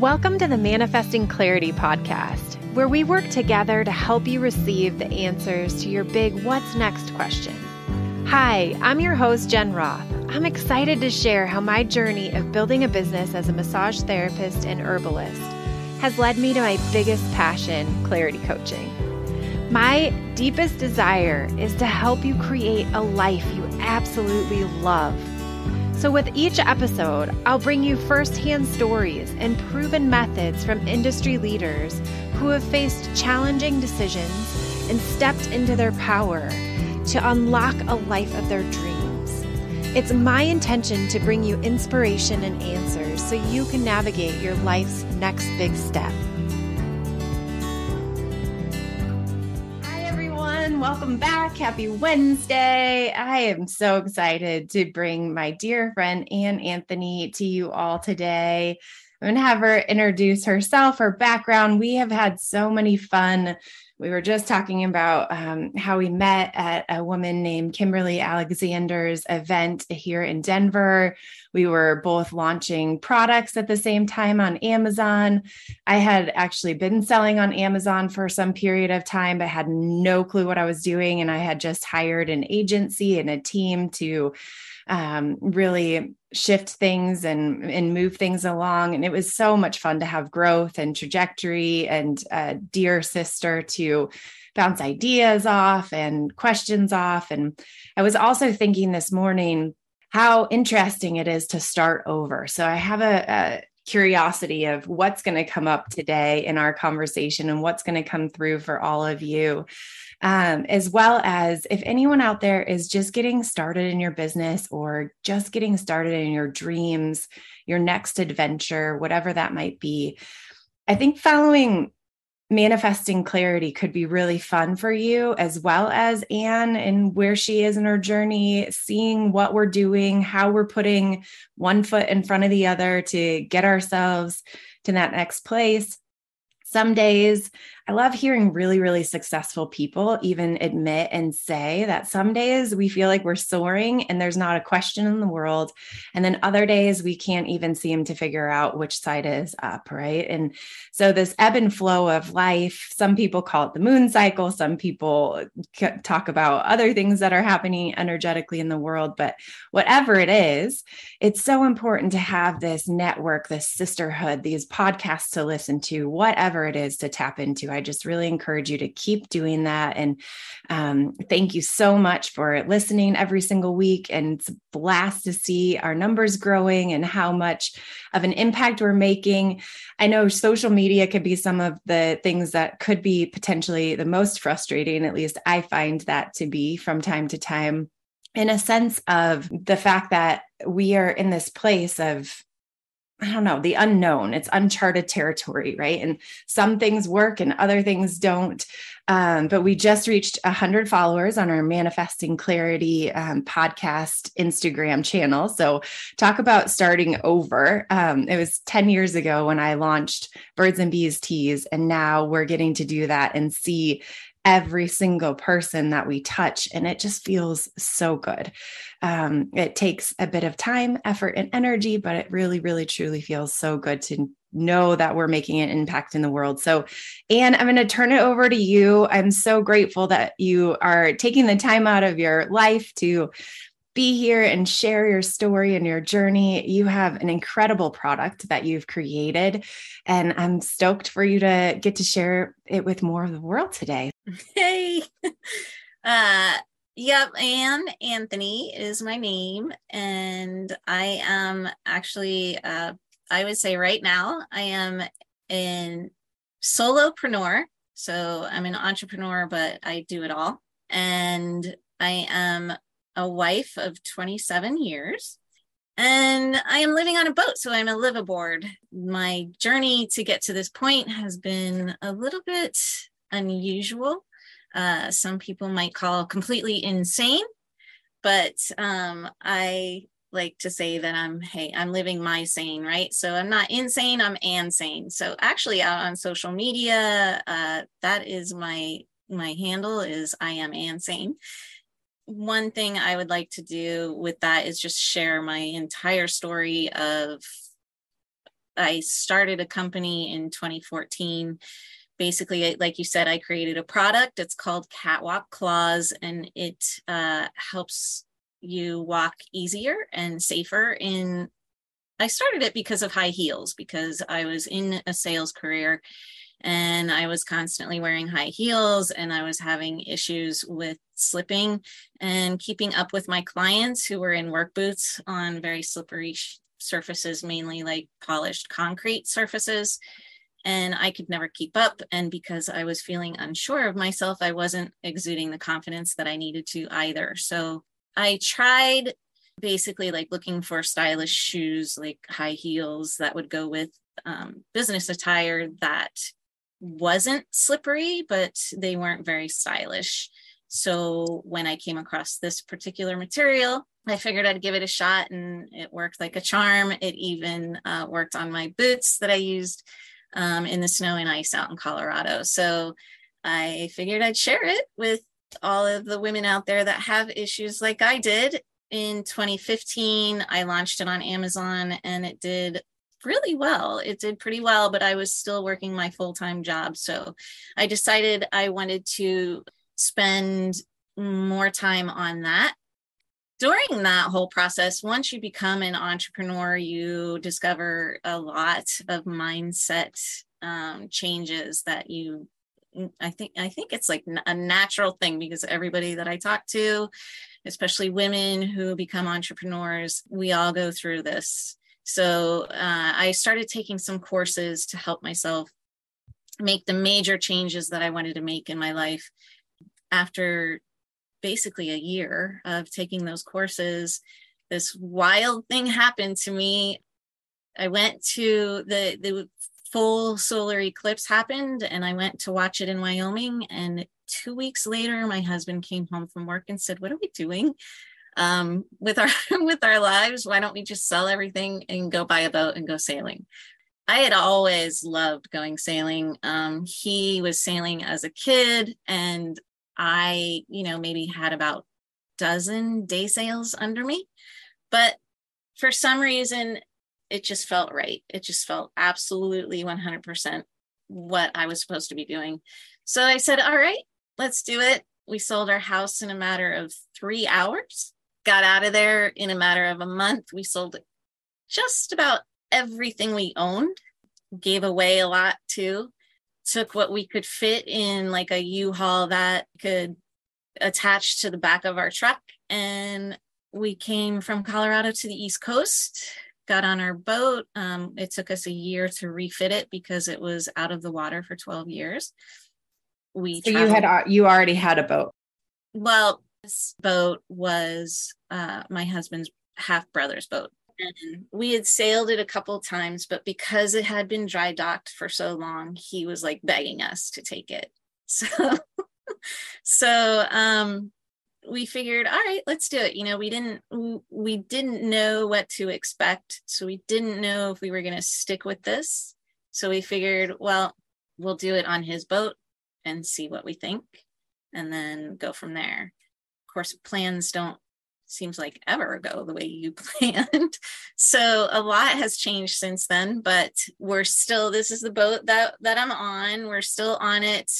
Welcome to the Manifesting Clarity podcast, where we work together to help you receive the answers to your big what's next question. Hi, I'm your host, Jen Roth. I'm excited to share how my journey of building a business as a massage therapist and herbalist has led me to my biggest passion, clarity coaching. My deepest desire is to help you create a life you absolutely love so, with each episode, I'll bring you firsthand stories and proven methods from industry leaders who have faced challenging decisions and stepped into their power to unlock a life of their dreams. It's my intention to bring you inspiration and answers so you can navigate your life's next big step. Welcome back. Happy Wednesday. I am so excited to bring my dear friend Anne Anthony to you all today. I'm going to have her introduce herself, her background. We have had so many fun we were just talking about um, how we met at a woman named Kimberly Alexander's event here in Denver. We were both launching products at the same time on Amazon. I had actually been selling on Amazon for some period of time, but had no clue what I was doing. And I had just hired an agency and a team to um, really shift things and and move things along. And it was so much fun to have growth and trajectory and dear sister to bounce ideas off and questions off. And i was also thinking this morning how interesting it is to start over. So i have a, a curiosity of what's going to come up today in our conversation and what's going to come through for all of you um, as well as if anyone out there is just getting started in your business or just getting started in your dreams, your next adventure, whatever that might be. I think following manifesting clarity could be really fun for you as well as Anne and where she is in her journey, seeing what we're doing, how we're putting one foot in front of the other to get ourselves to that next place. Some days I love hearing really, really successful people even admit and say that some days we feel like we're soaring and there's not a question in the world. And then other days we can't even seem to figure out which side is up, right? And so this ebb and flow of life, some people call it the moon cycle, some people talk about other things that are happening energetically in the world. But whatever it is, it's so important to have this network, this sisterhood, these podcasts to listen to, whatever it is to tap into. I just really encourage you to keep doing that. And um, thank you so much for listening every single week. And it's a blast to see our numbers growing and how much of an impact we're making. I know social media could be some of the things that could be potentially the most frustrating. At least I find that to be from time to time in a sense of the fact that we are in this place of I don't know, the unknown. It's uncharted territory, right? And some things work and other things don't. Um, but we just reached 100 followers on our Manifesting Clarity um, podcast Instagram channel. So, talk about starting over. Um, it was 10 years ago when I launched Birds and Bees Teas, and now we're getting to do that and see every single person that we touch. And it just feels so good. Um, it takes a bit of time, effort, and energy, but it really, really, truly feels so good to know that we're making an impact in the world. So, Anne, I'm going to turn it over to you. I'm so grateful that you are taking the time out of your life to be here and share your story and your journey. You have an incredible product that you've created, and I'm stoked for you to get to share it with more of the world today. Hey. Uh Yep, Anne Anthony is my name, and I am actually, uh, I would say right now, I am an solopreneur. So I'm an entrepreneur, but I do it all. And I am a wife of 27 years. And I am living on a boat, so I'm a liveaboard. My journey to get to this point has been a little bit unusual. Uh, some people might call completely insane, but um, I like to say that I'm, hey, I'm living my sane, right? So I'm not insane, I'm insane. So actually, out on social media, uh, that is my my handle is I am insane one thing I would like to do with that is just share my entire story of I started a company in 2014. Basically, like you said, I created a product. It's called Catwalk Claws, and it uh, helps you walk easier and safer in I started it because of high heels because I was in a sales career and I was constantly wearing high heels and I was having issues with slipping and keeping up with my clients who were in work boots on very slippery surfaces, mainly like polished concrete surfaces. And I could never keep up. And because I was feeling unsure of myself, I wasn't exuding the confidence that I needed to either. So I tried basically like looking for stylish shoes, like high heels that would go with um, business attire that wasn't slippery, but they weren't very stylish. So when I came across this particular material, I figured I'd give it a shot and it worked like a charm. It even uh, worked on my boots that I used um, in the snow and ice out in Colorado. So I figured I'd share it with all of the women out there that have issues like I did. In 2015, I launched it on Amazon and it did really well. It did pretty well, but I was still working my full time job. So I decided I wanted to spend more time on that. During that whole process, once you become an entrepreneur, you discover a lot of mindset um, changes that you I think I think it's like a natural thing because everybody that I talk to, especially women who become entrepreneurs, we all go through this. So uh, I started taking some courses to help myself make the major changes that I wanted to make in my life. After basically a year of taking those courses, this wild thing happened to me. I went to the the full solar eclipse happened and I went to watch it in Wyoming. And two weeks later, my husband came home from work and said, What are we doing? Um, with our with our lives why don't we just sell everything and go buy a boat and go sailing i had always loved going sailing um, he was sailing as a kid and i you know maybe had about dozen day sails under me but for some reason it just felt right. It just felt absolutely 100% what I was supposed to be doing. So I said, all right, let's do it. We sold our house in a matter of three hours, got out of there in a matter of a month. We sold just about everything we owned, gave away a lot too, took what we could fit in like a U haul that could attach to the back of our truck. And we came from Colorado to the East Coast got on our boat. Um, it took us a year to refit it because it was out of the water for 12 years. We so you had you already had a boat. Well, this boat was uh, my husband's half brother's boat. And we had sailed it a couple times, but because it had been dry docked for so long, he was like begging us to take it. So, so um, we figured all right let's do it you know we didn't we didn't know what to expect so we didn't know if we were going to stick with this so we figured well we'll do it on his boat and see what we think and then go from there course plans don't seems like ever ago the way you planned so a lot has changed since then but we're still this is the boat that that i'm on we're still on it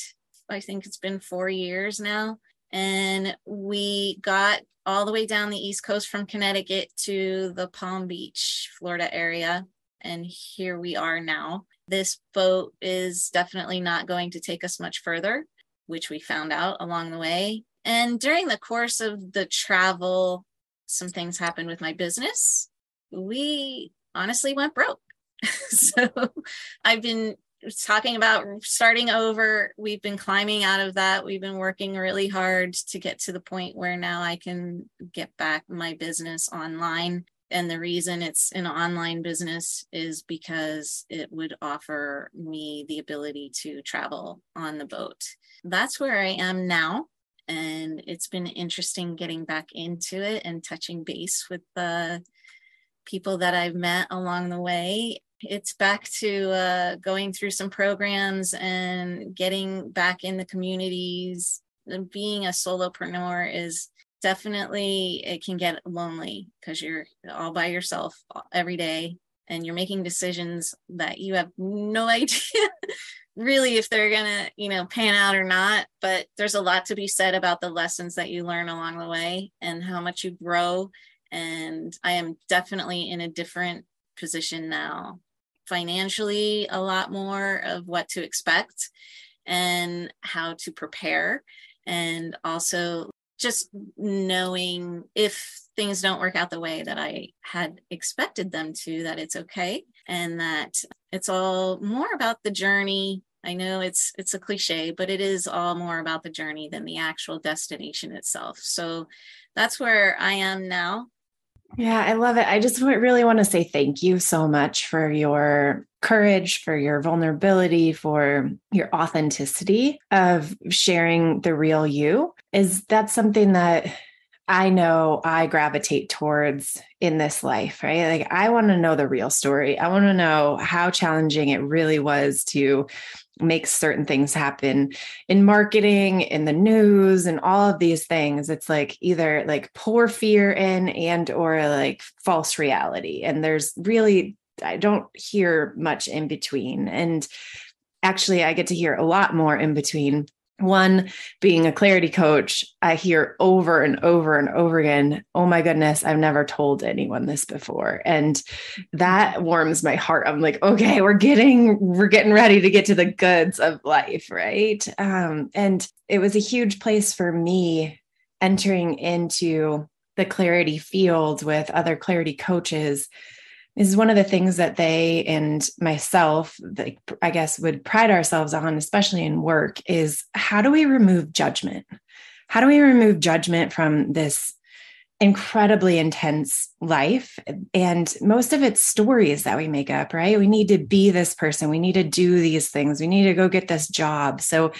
i think it's been four years now and we got all the way down the East Coast from Connecticut to the Palm Beach, Florida area. And here we are now. This boat is definitely not going to take us much further, which we found out along the way. And during the course of the travel, some things happened with my business. We honestly went broke. so I've been talking about starting over. We've been climbing out of that. We've been working really hard to get to the point where now i can get back my business online. And the reason it's an online business is because it would offer me the ability to travel on the boat. That's where i am now and it's been interesting getting back into it and touching base with the people that i've met along the way it's back to uh, going through some programs and getting back in the communities. Being a solopreneur is definitely, it can get lonely because you're all by yourself every day and you're making decisions that you have no idea really if they're gonna you know pan out or not but there's a lot to be said about the lessons that you learn along the way and how much you grow. And i am definitely in a different position now financially a lot more of what to expect and how to prepare. And also just knowing if things don't work out the way that I had expected them to, that it's okay and that it's all more about the journey. I know it's it's a cliche, but it is all more about the journey than the actual destination itself. So that's where I am now. Yeah, I love it. I just really want to say thank you so much for your courage, for your vulnerability, for your authenticity of sharing the real you. Is that something that I know I gravitate towards in this life, right? Like, I want to know the real story. I want to know how challenging it really was to make certain things happen in marketing, in the news, and all of these things. It's like either like pour fear in and or like false reality. And there's really, I don't hear much in between. And actually, I get to hear a lot more in between one being a clarity coach i hear over and over and over again oh my goodness i've never told anyone this before. And that warms my heart. I'm like okay we're getting we're getting ready to get to the goods of life right? Um, and it was a huge place for me entering into the clarity field with other clarity coaches is one of the things that they and myself i guess would pride ourselves on especially in work is how do we remove judgment? How do we remove judgment from this incredibly intense life? And most of it's stories that we make up right? We need to be this person. We need to do these things. We need to go get this job. So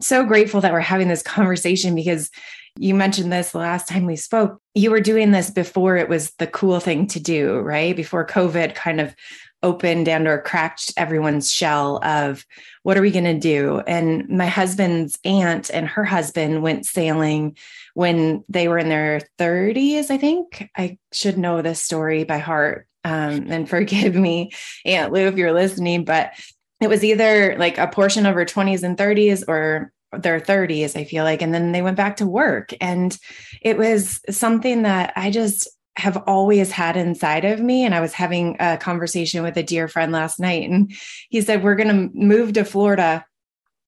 so grateful that we're having this conversation because you mentioned this the last time we spoke. You were doing this before it was the cool thing to do, right? Before COVID kind of opened and or cracked everyone's shell of what are we going to do and my husband's aunt and her husband went sailing when they were in their 30s i think i should know this story by heart um, and forgive me aunt lou if you're listening but it was either like a portion of her 20s and 30s or their 30s, I feel like. And then they went back to work. And it was something that I just have always had inside of me. And I was having a conversation with a dear friend last night, and he said, We're going to move to Florida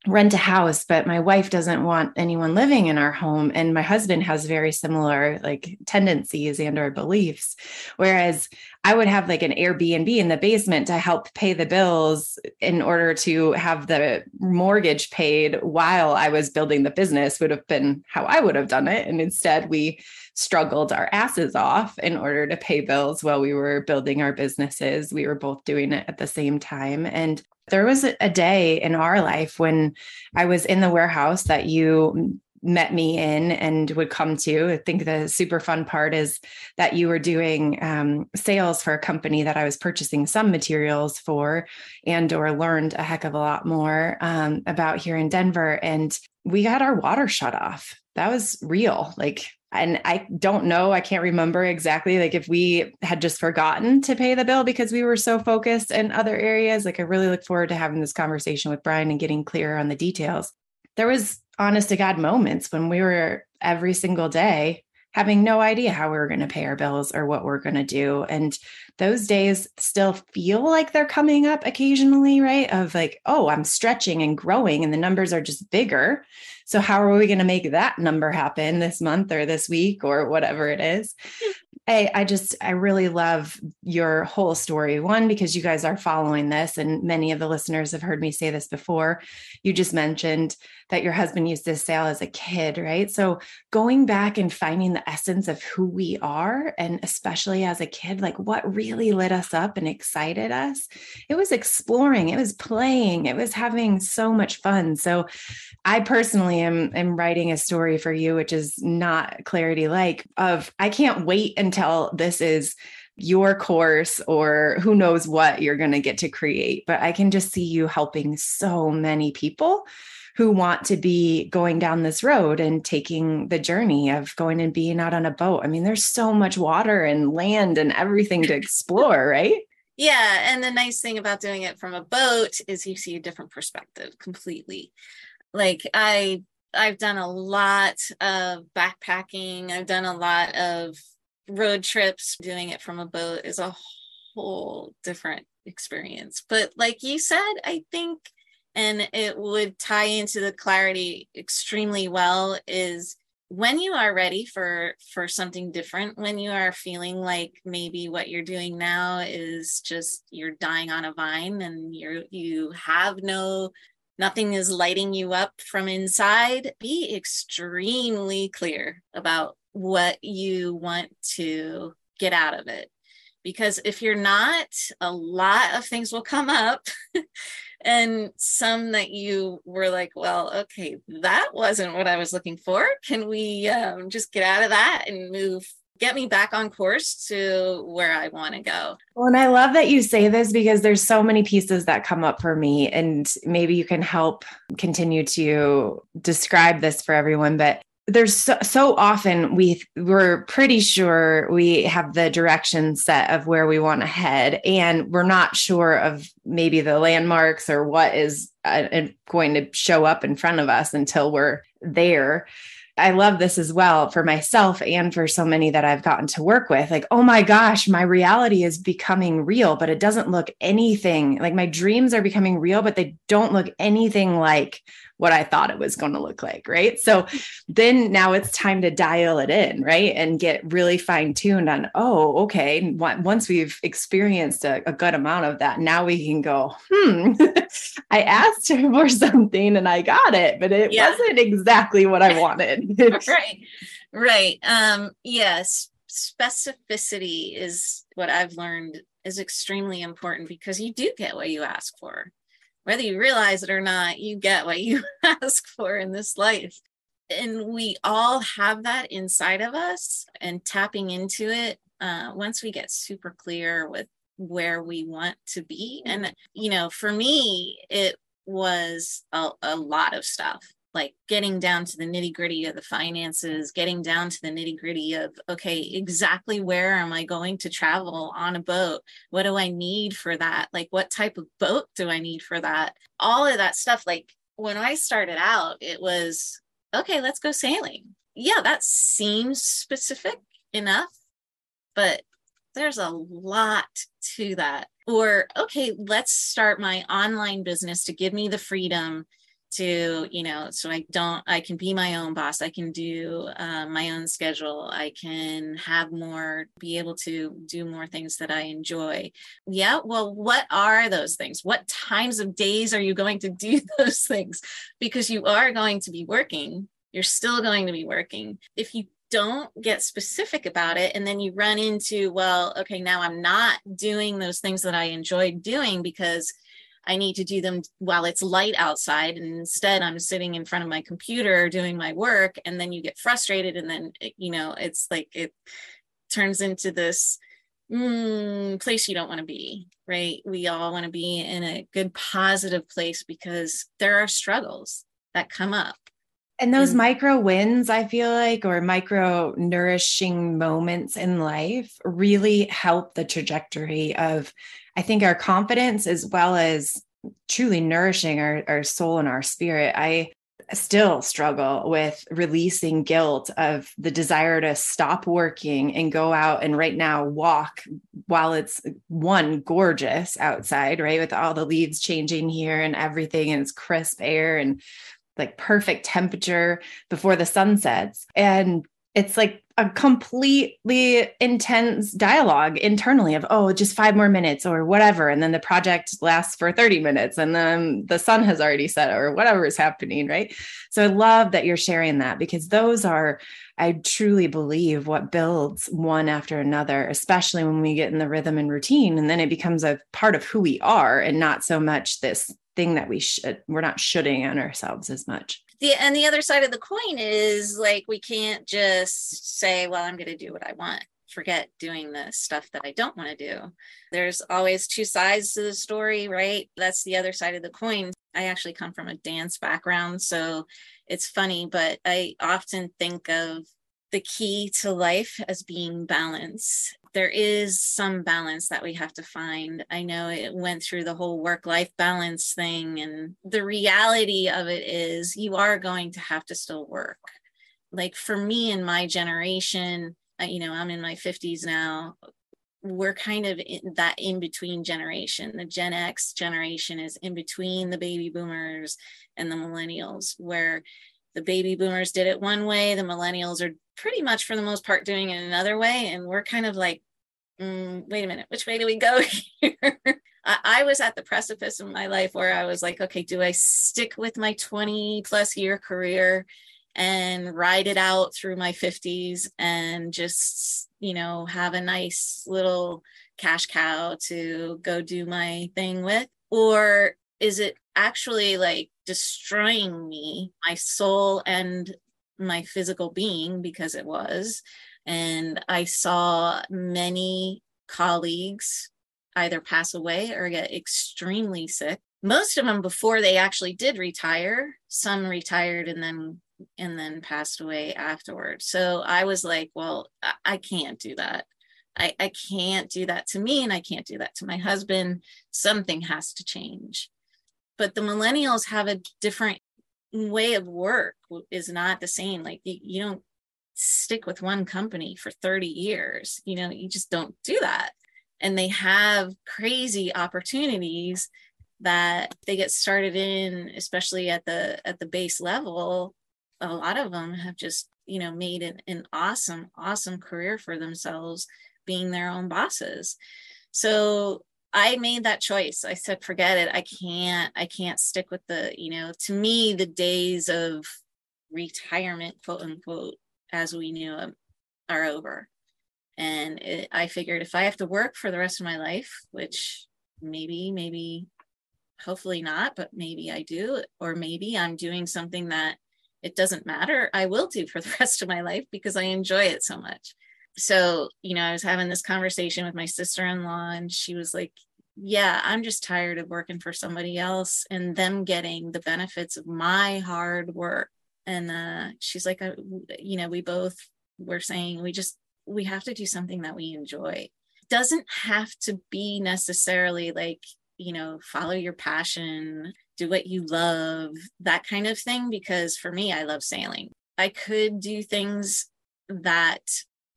rent a house but my wife doesn't want anyone living in our home. And my husband has very similar like tendencies and or beliefs. Whereas i would have like an airbnb in the basement to help pay the bills in order to have the mortgage paid while i was building the business would have been how i would have done it. And instead we struggled our asses off in order to pay bills while we were building our businesses we were both doing it at the same time and there was a day in our life when I was in the warehouse that you met me in and would come to. I think the super fun part is that you were doing um, sales for a company that I was purchasing some materials for, and or learned a heck of a lot more um, about here in Denver. And we got our water shut off. That was real. Like and I don't know, I can't remember exactly like if we had just forgotten to pay the bill because we were so focused in other areas. Like I really look forward to having this conversation with Brian and getting clearer on the details. There was honest to God moments when we were every single day having no idea how we were going to pay our bills or what we're going to do. And those days still feel like they're coming up occasionally, right? Of like, oh, I'm stretching and growing and the numbers are just bigger. So, how are we going to make that number happen this month or this week or whatever it is? Hmm. Hey, I just, I really love your whole story. One, because you guys are following this, and many of the listeners have heard me say this before. You just mentioned that your husband used to sail as a kid, right? So going back and finding the essence of who we are, and especially as a kid, like what really lit us up and excited us, it was exploring, it was playing, it was having so much fun. So I personally am, am writing a story for you, which is not clarity like of I can't wait until this is your course or who knows what you're going to get to create. But I can just see you helping so many people who want to be going down this road and taking the journey of going and being out on a boat. I mean, there's so much water and land and everything to explore, right? Yeah. And the nice thing about doing it from a boat is you see a different perspective completely. Like I I've done a lot of backpacking. I've done a lot of road trips. Doing it from a boat is a whole different experience. But like you said, I think, and it would tie into the clarity extremely well, is when you are ready for for something different when you are feeling like maybe what you're doing now is just you're dying on a vine and you're you have no nothing is lighting you up from inside, be extremely clear about what you want to get out of it. Because if you're not, a lot of things will come up. and some that you were like, well, okay, that wasn't what I was looking for. Can we um, just get out of that and move get me back on course to where I want to go. Well, and I love that you say this because there's so many pieces that come up for me, and maybe you can help continue to describe this for everyone. But there's so, so, often we we're pretty sure we have the direction set of where we want to head and we're not sure of maybe the landmarks or what is uh, going to show up in front of us until we're there I love this as well for myself and for so many that I've gotten to work with. Like, oh my gosh, my reality is becoming real, but it doesn't look anything like my dreams are becoming real, but they don't look anything like what I thought it was going to look like. Right. So then now it's time to dial it in, right. And get really fine tuned on, oh, okay. Once we've experienced a, a, good amount of that, now we can go, hmm, I asked for something and I got it, but it yeah. wasn't exactly what I wanted. right. Right. Um, yes. Specificity is what I've learned is extremely important because you do get what you ask for whether you realize it or not, you get what you ask for in this life. And we all have that inside of us, and tapping into it uh, once we get super clear with where we want to be. And, you know, for me, it was a, a lot of stuff like getting down to the nitty gritty of the finances, getting down to the nitty gritty of, okay, exactly where am I going to travel on a boat? What do I need for that? Like, what type of boat do I need for that? All of that stuff. Like, when I started out, it was, okay, let's go sailing. Yeah, that seems specific enough, but there's a lot to that. Or, okay, let's start my online business to give me the freedom to you know so i don't i can be my own boss i can do uh, my own schedule i can have more be able to do more things that i enjoy. Yeah well what are those things? What times of days are you going to do those things? Because you are going to be working you're still going to be working. If you don't get specific about it and then you run into well okay now i'm not doing those things that i enjoy doing because I need to do them while it's light outside. And instead, I'm sitting in front of my computer doing my work. And then you get frustrated. And then, you know, it's like it turns into this mm, place you don't want to be, right? We all want to be in a good, positive place because there are struggles that come up. And those micro wins, I feel like, or micro nourishing moments in life really help the trajectory of I think our confidence as well as truly nourishing our, our soul and our spirit. I still struggle with releasing guilt of the desire to stop working and go out and right now walk while it's one gorgeous outside, right? With all the leaves changing here and everything, and it's crisp air and like perfect temperature before the sun sets. And it's like a completely intense dialogue internally of oh just five more minutes or whatever and then the project lasts for 30 minutes and then the sun has already set or whatever is happening right? So i love that you're sharing that because those are i truly believe what builds one after another especially when we get in the rhythm and routine and then it becomes a part of who we are and not so much this thing that we should we're not shooting on ourselves as much. The and the other side of the coin is like we can't just say well i'm going to do what i want. Forget doing the stuff that i don't want to do. There's always two sides to the story right? That's the other side of the coin. I actually come from a dance background so it's funny but i often think of the key to life as being balance. There is some balance that we have to find. I know it went through the whole work life balance thing, and the reality of it is you are going to have to still work. Like for me and my generation, you know, I'm in my 50s now. We're kind of in that in between generation. The Gen X generation is in between the baby boomers and the millennials, where the baby boomers did it one way, the millennials are pretty much for the most part doing it another way. And we're kind of like, mm, wait a minute, which way do we go here? I, I was at the precipice in my life where I was like, okay, do I stick with my 20 plus year career and ride it out through my 50s and just, you know, have a nice little cash cow to go do my thing with? Or is it actually like destroying me, my soul and my physical being, because it was? And I saw many colleagues either pass away or get extremely sick. Most of them before they actually did retire. Some retired and then and then passed away afterwards. So I was like, well, I, can't do that. I, I can't do that to me and I can't do that to my husband. Something has to change. But the millennials have a different way of work is not the same. Like you, you don't stick with one company for 30 years. You know, you just don't do that. And they have crazy opportunities that they get started in, especially at the at the base level a lot of them have just you know made an, an awesome awesome career for themselves being their own bosses so i made that choice. I said forget it. I can't i can't stick with the you know to me the days of retirement quote unquote as we knew them are over. And it, i figured if i have to work for the rest of my life which maybe maybe hopefully not but maybe i do or maybe i'm doing something that it doesn't matter, I will do for the rest of my life because I enjoy it so much. So, you know, I was having this conversation with my sister in law, and she was like, Yeah, I'm just tired of working for somebody else and them getting the benefits of my hard work. And uh, she's like, I, You know, we both were saying we just, we have to do something that we enjoy. Doesn't have to be necessarily like, you know, follow your passion, do what you love, that kind of thing. Because for me, I love sailing. I could do things that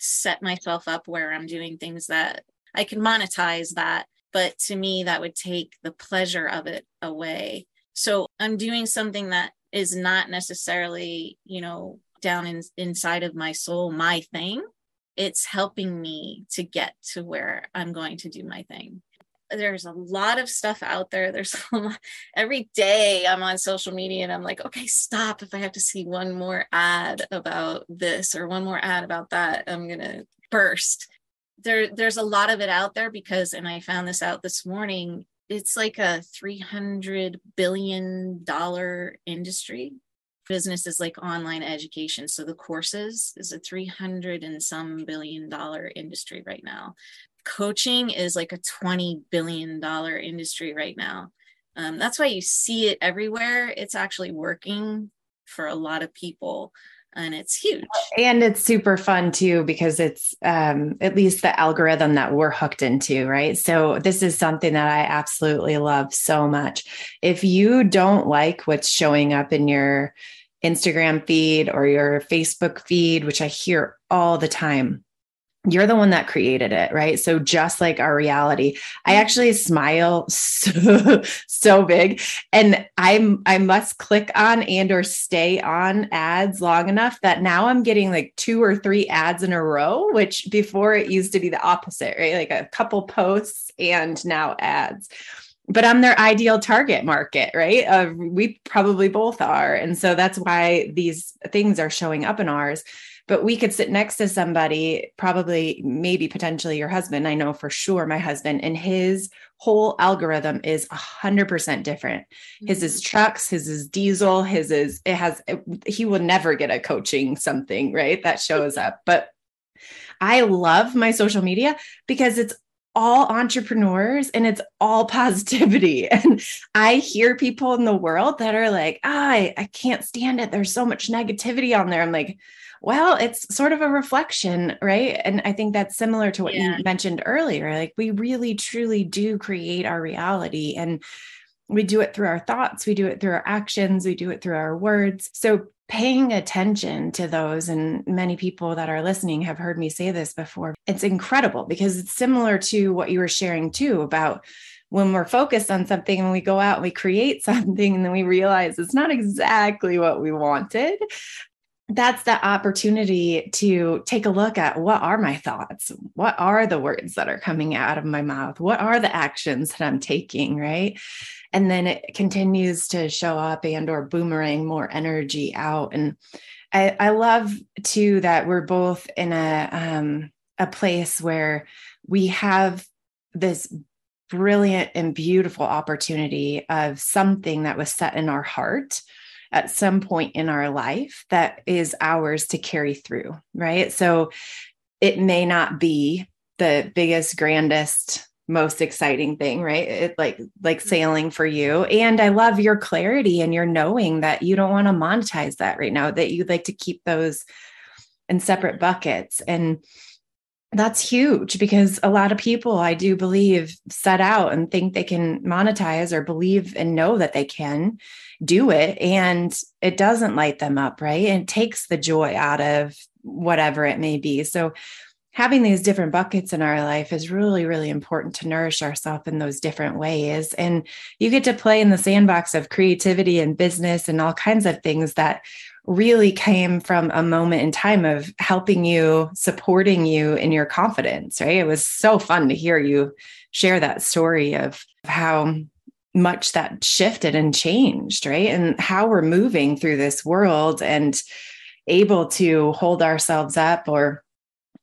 set myself up where I'm doing things that I can monetize that. But to me, that would take the pleasure of it away. So I'm doing something that is not necessarily, you know, down in, inside of my soul, my thing. It's helping me to get to where I'm going to do my thing there's a lot of stuff out there. There's lot, every day I'm on social media and I'm like, okay, stop. If I have to see one more ad about this or one more ad about that, I'm gonna burst. There, there's a lot of it out there because, and I found this out this morning. It's like a 300 billion dollar industry. Business is like online education. So the courses is a 300 and some billion dollar industry right now coaching is like a 20 billion dollar industry right now. Um, that's why you see it everywhere. It's actually working for a lot of people and it's huge. And it's super fun too because it's um, at least the algorithm that we're hooked into right? So this is something that i absolutely love so much. If you don't like what's showing up in your instagram feed or your facebook feed which i hear all the time you're the one that created it right so just like our reality i mm-hmm. actually smile so, so big and i'm i must click on and or stay on ads long enough that now i'm getting like two or three ads in a row which before it used to be the opposite right like a couple posts and now ads but I'm their ideal target market, right? Uh, we probably both are. And so that's why these things are showing up in ours but we could sit next to somebody, probably, maybe potentially your husband. I know for sure my husband, and his whole algorithm is a hundred percent different. His is mm-hmm. trucks, his is diesel, his is, it has, he will never get a coaching something, right? That shows up. But I love my social media because it's all entrepreneurs and it's all positivity. And I hear people in the world that are like, ah, I, I can't stand it. There's so much negativity on there. I'm like, well, it's sort of a reflection, right? And I think that's similar to what Yeah. you mentioned earlier. Like we really truly do create our reality and we do it through our thoughts, we do it through our actions, we do it through our words. So paying attention to those and many people that are listening have heard me say this before. It's incredible because it's similar to what you were sharing too about when we're focused on something and we go out and we create something and then we realize it's not exactly what we wanted that's the opportunity to take a look at what are my thoughts? What are the words that are coming out of my mouth? What are the actions that i'm taking right? And then it continues to show up and or boomerang more energy out. And i, I love too that we're both in a um, a place where we have this brilliant and beautiful opportunity of something that was set in our heart at some point in our life that is ours to carry through, right? So it may not be the biggest, grandest, most exciting thing, right? It like like Mm-hmm. sailing for you. And I love your clarity and your knowing that you don't want to monetize that right now, that you'd like to keep those in separate buckets. And that's huge because a lot of people, I do believe, set out and think they can monetize or believe and know that they can do it. And it doesn't light them up, right? And it takes the joy out of whatever it may be. So, having these different buckets in our life is really, really important to nourish ourselves in those different ways. And you get to play in the sandbox of creativity and business and all kinds of things that really came from a moment in time of helping you, supporting you in your confidence, right? It was so fun to hear you share that story of how much that shifted and changed, right? And how we're moving through this world and able to hold ourselves up or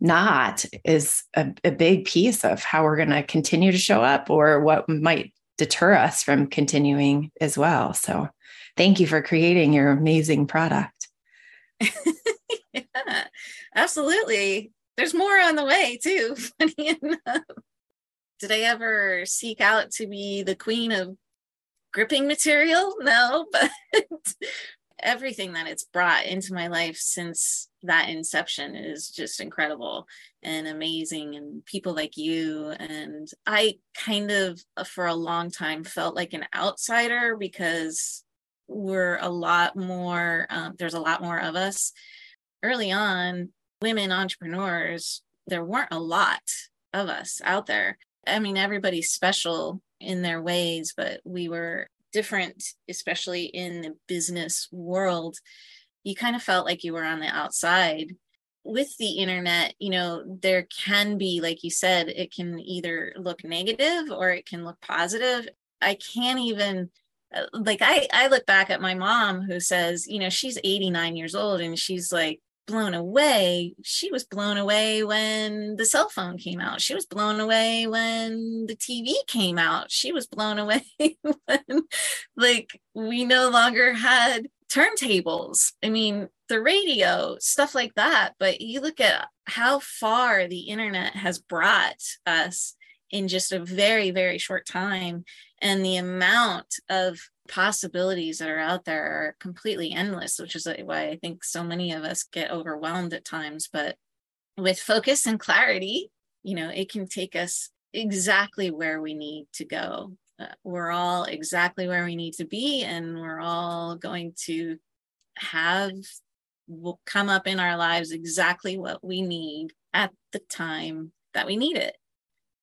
not is a, a big piece of how we're going to continue to show up or what might deter us from continuing as well. So, thank you for creating your amazing product. yeah, absolutely. There's more on the way too. Funny enough. Did I ever seek out to be the queen of gripping material? No, but everything that it's brought into my life since that inception is just incredible and amazing and people like you. And i kind of uh, for a long time felt like an outsider because we're a lot more um, there's a lot more of us. Early on women entrepreneurs there weren't a lot of us out there i mean everybody's special in their ways but we were different especially in the business world. You kind of felt like you were on the outside. With the internet you know there can be like you said it can either look negative or it can look positive. I can't even uh, like i i look back at my mom who says you know she's 89 years old and she's like blown away. She was blown away when the cell phone came out. She was blown away when the tv came out. She was blown away when like we no longer had turntables. I mean the radio stuff like that. But you look at how far the internet has brought us in just a very very short time and the amount of possibilities that are out there are completely endless which is why i think so many of us get overwhelmed at times. But with focus and clarity you know it can take us exactly where we need to go. Uh, we're all exactly where we need to be and we're all going to have will come up in our lives exactly what we need at the time that we need it.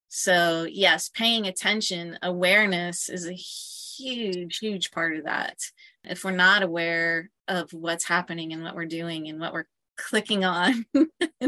So yes paying attention awareness is a huge huge part of that. If we're not aware of what's happening and what we're doing and what we're clicking on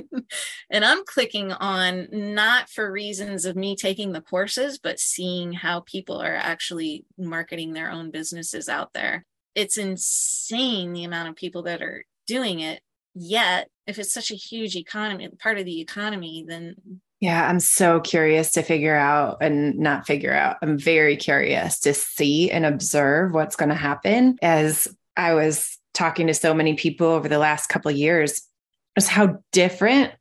and i'm clicking on not for reasons of me taking the courses but seeing how people are actually marketing their own businesses out there. It's insane the amount of people that are doing it. Yet if it's such a huge economy part of the economy then Yeah, I'm so curious to figure out and not figure out. I'm very curious to see and observe what's going to happen as I was talking to so many people over the last couple of years is how different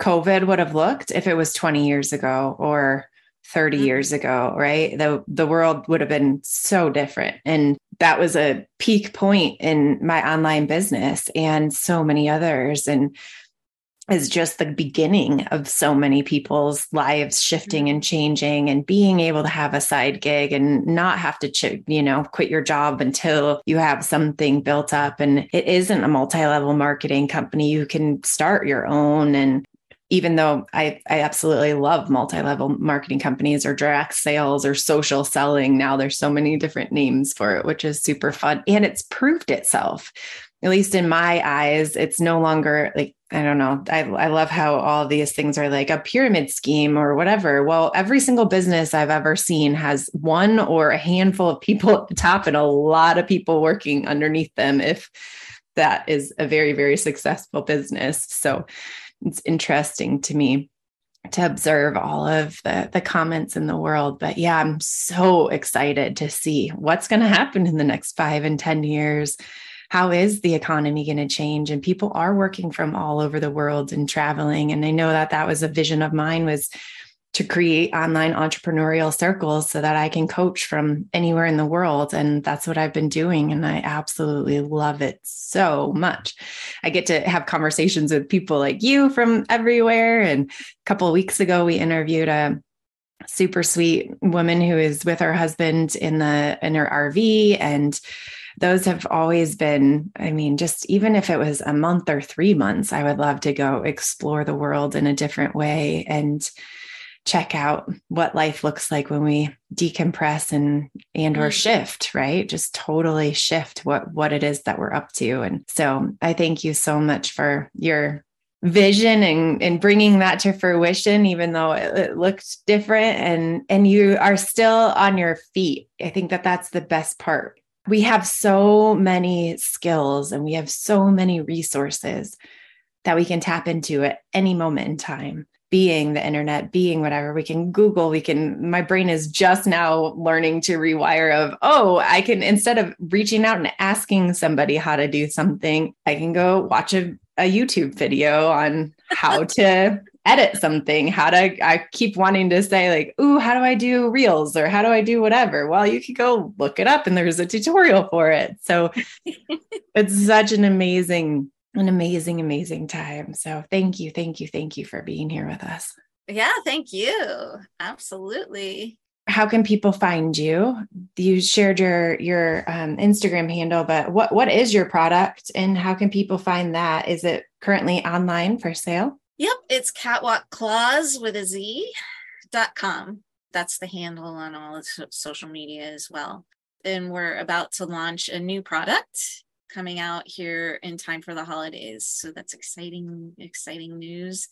COVID would have looked if it was 20 years ago or 30 Mhm. years ago, right? The the world would have been so different. And that was a peak point in my online business and so many others. And is just the beginning of so many people's lives shifting mm-hmm. and changing and being able to have a side gig and not have to ch- you know quit your job until you have something built up. And it isn't a multi-level marketing company. You can start your own. And even though I, I absolutely love multi-level marketing companies or direct sales or social selling now there's so many different names for it which is super fun. And it's proved itself at least in my eyes. It's no longer like I don't know. I, I love how all these things are like a pyramid scheme or whatever. Well, every single business I've ever seen has one or a handful of people at the top and a lot of people working underneath them, if that is a very, very successful business. So it's interesting to me to observe all of the, the comments in the world. But yeah, I'm so excited to see what's going to happen in the next five and 10 years how is the economy going to change and people are working from all over the world and traveling and i know that that was a vision of mine was to create online entrepreneurial circles so that I can coach from anywhere in the world. And that's what I've been doing. And I absolutely love it so much. I get to have conversations with people like you from everywhere. And a couple of weeks ago, we interviewed a super sweet woman who is with her husband in the in her RV and those have always been, I mean, just even if it was a month or three months, I would love to go explore the world in a different way and check out what life looks like when we decompress and and or mm. shift right? Just totally shift what what it is that we're up to. And so i thank you so much for your vision and and bringing that to fruition even though it, it looked different. And and you are still on your feet. I think that that's the best part we have so many skills and we have so many resources that we can tap into at any moment in time. Being the internet being whatever we can google we can my brain is just now learning to rewire of oh i can instead of reaching out and asking somebody how to do something i can go watch a, a youtube video on how to edit something, how to, I keep wanting to say, like, ooh, how do I do reels or how do I do whatever? Well, you could go look it up and there's a tutorial for it. So it's such an amazing, an amazing, amazing time. So thank you, thank you, thank you for being here with us. Yeah, thank you. Absolutely. How can people find you? You shared your your um, Instagram handle, but what what is your product and how can people find that? Is it currently online for sale? Yep, it's catwalk claws with a Z dot com. That's the handle on all the social media as well. And we're about to launch a new product coming out here in time for the holidays. So that's exciting, exciting news.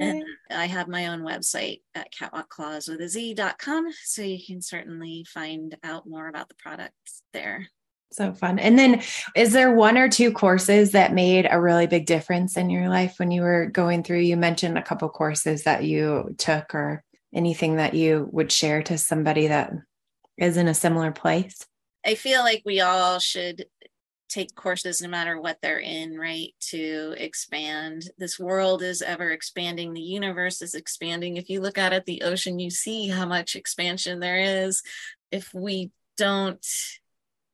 And I have my own website at catwalkclaws with a Z.com. So you can certainly find out more about the products there. So fun. And then is there one or two courses that made a really big difference in your life when you were going through? You mentioned a couple courses that you took or anything that you would share to somebody that is in a similar place? I feel like we all should take courses no matter what they're in, right? To expand. This world is ever expanding. The universe is expanding. If you look out at the ocean, you see how much expansion there is. If we don't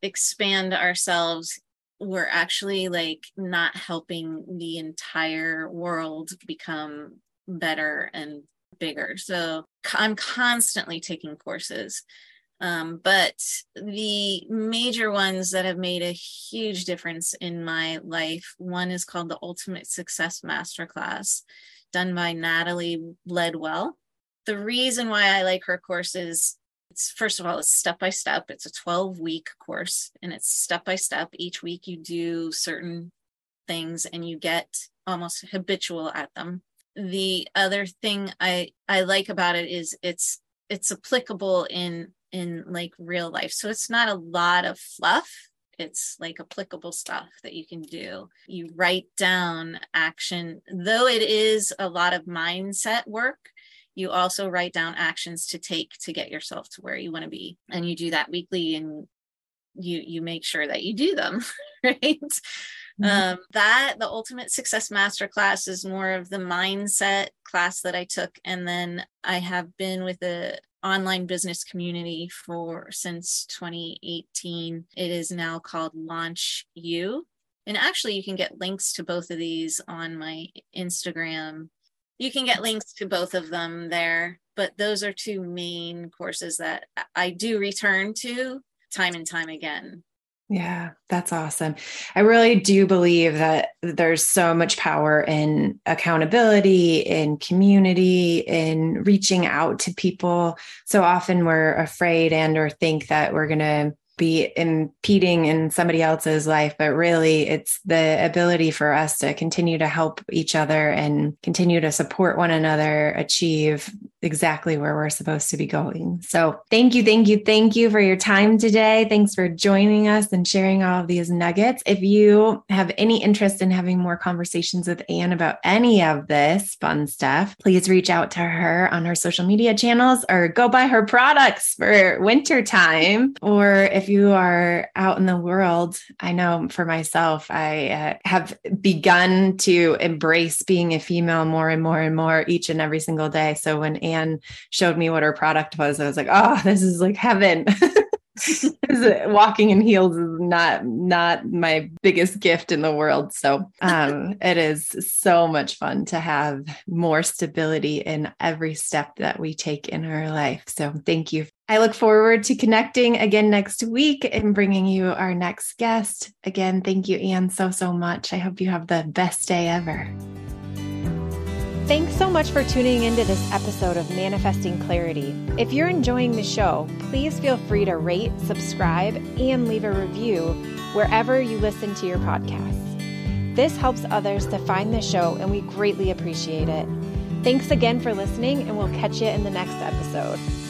expand ourselves we're actually like not helping the entire world become better and bigger. So i'm constantly taking courses um, but the major ones that have made a huge difference in my life one is called the ultimate success masterclass done by natalie ledwell. The reason why i like her courses it's first of all it's step by step. It's a 12 week course and it's step by step. Each week you do certain things and you get almost habitual at them. The other thing i i like about it is it's it's applicable in in like real life. So it's not a lot of fluff. It's like applicable stuff that you can do. You write down action. Though it is a lot of mindset work you also write down actions to take to get yourself to where you want to be and you do that weekly and you you make sure that you do them right mm-hmm. um, that the ultimate success masterclass is more of the mindset class that i took and then i have been with the online business community for since 2018. It is now called Launch You. And actually, you can get links to both of these on my Instagram. You can get links to both of them there, but those are two main courses that I do return to time and time again. Yeah, that's awesome. I really do believe that there's so much power in accountability, in community, in reaching out to people. So often we're afraid and or think that we're going to be impeding in somebody else's life, but really it's the ability for us to continue to help each other and continue to support one another achieve exactly where we're supposed to be going. So thank you, thank you, thank you for your time today. Thanks for joining us and sharing all of these nuggets. If you have any interest in having more conversations with Anne about any of this fun stuff, please reach out to her on her social media channels or go buy her products for winter time. Or if you are out in the world, I know for myself, I uh, have begun to embrace being a female more and more and more each and every single day. So when Anne Anne showed me what her product was, I was like, oh, this is like heaven. walking in heels is not not my biggest gift in the world. So um, it is so much fun to have more stability in every step that we take in our life. So thank you. I look forward to connecting again next week and bringing you our next guest. Again thank you anne so so much. I hope you have the best day ever Thanks so much for tuning into this episode of Manifesting Clarity. If you're enjoying the show, please feel free to rate, subscribe, and leave a review wherever you listen to your podcasts. This helps others to find the show, and we greatly appreciate it. Thanks again for listening, and we'll catch you in the next episode.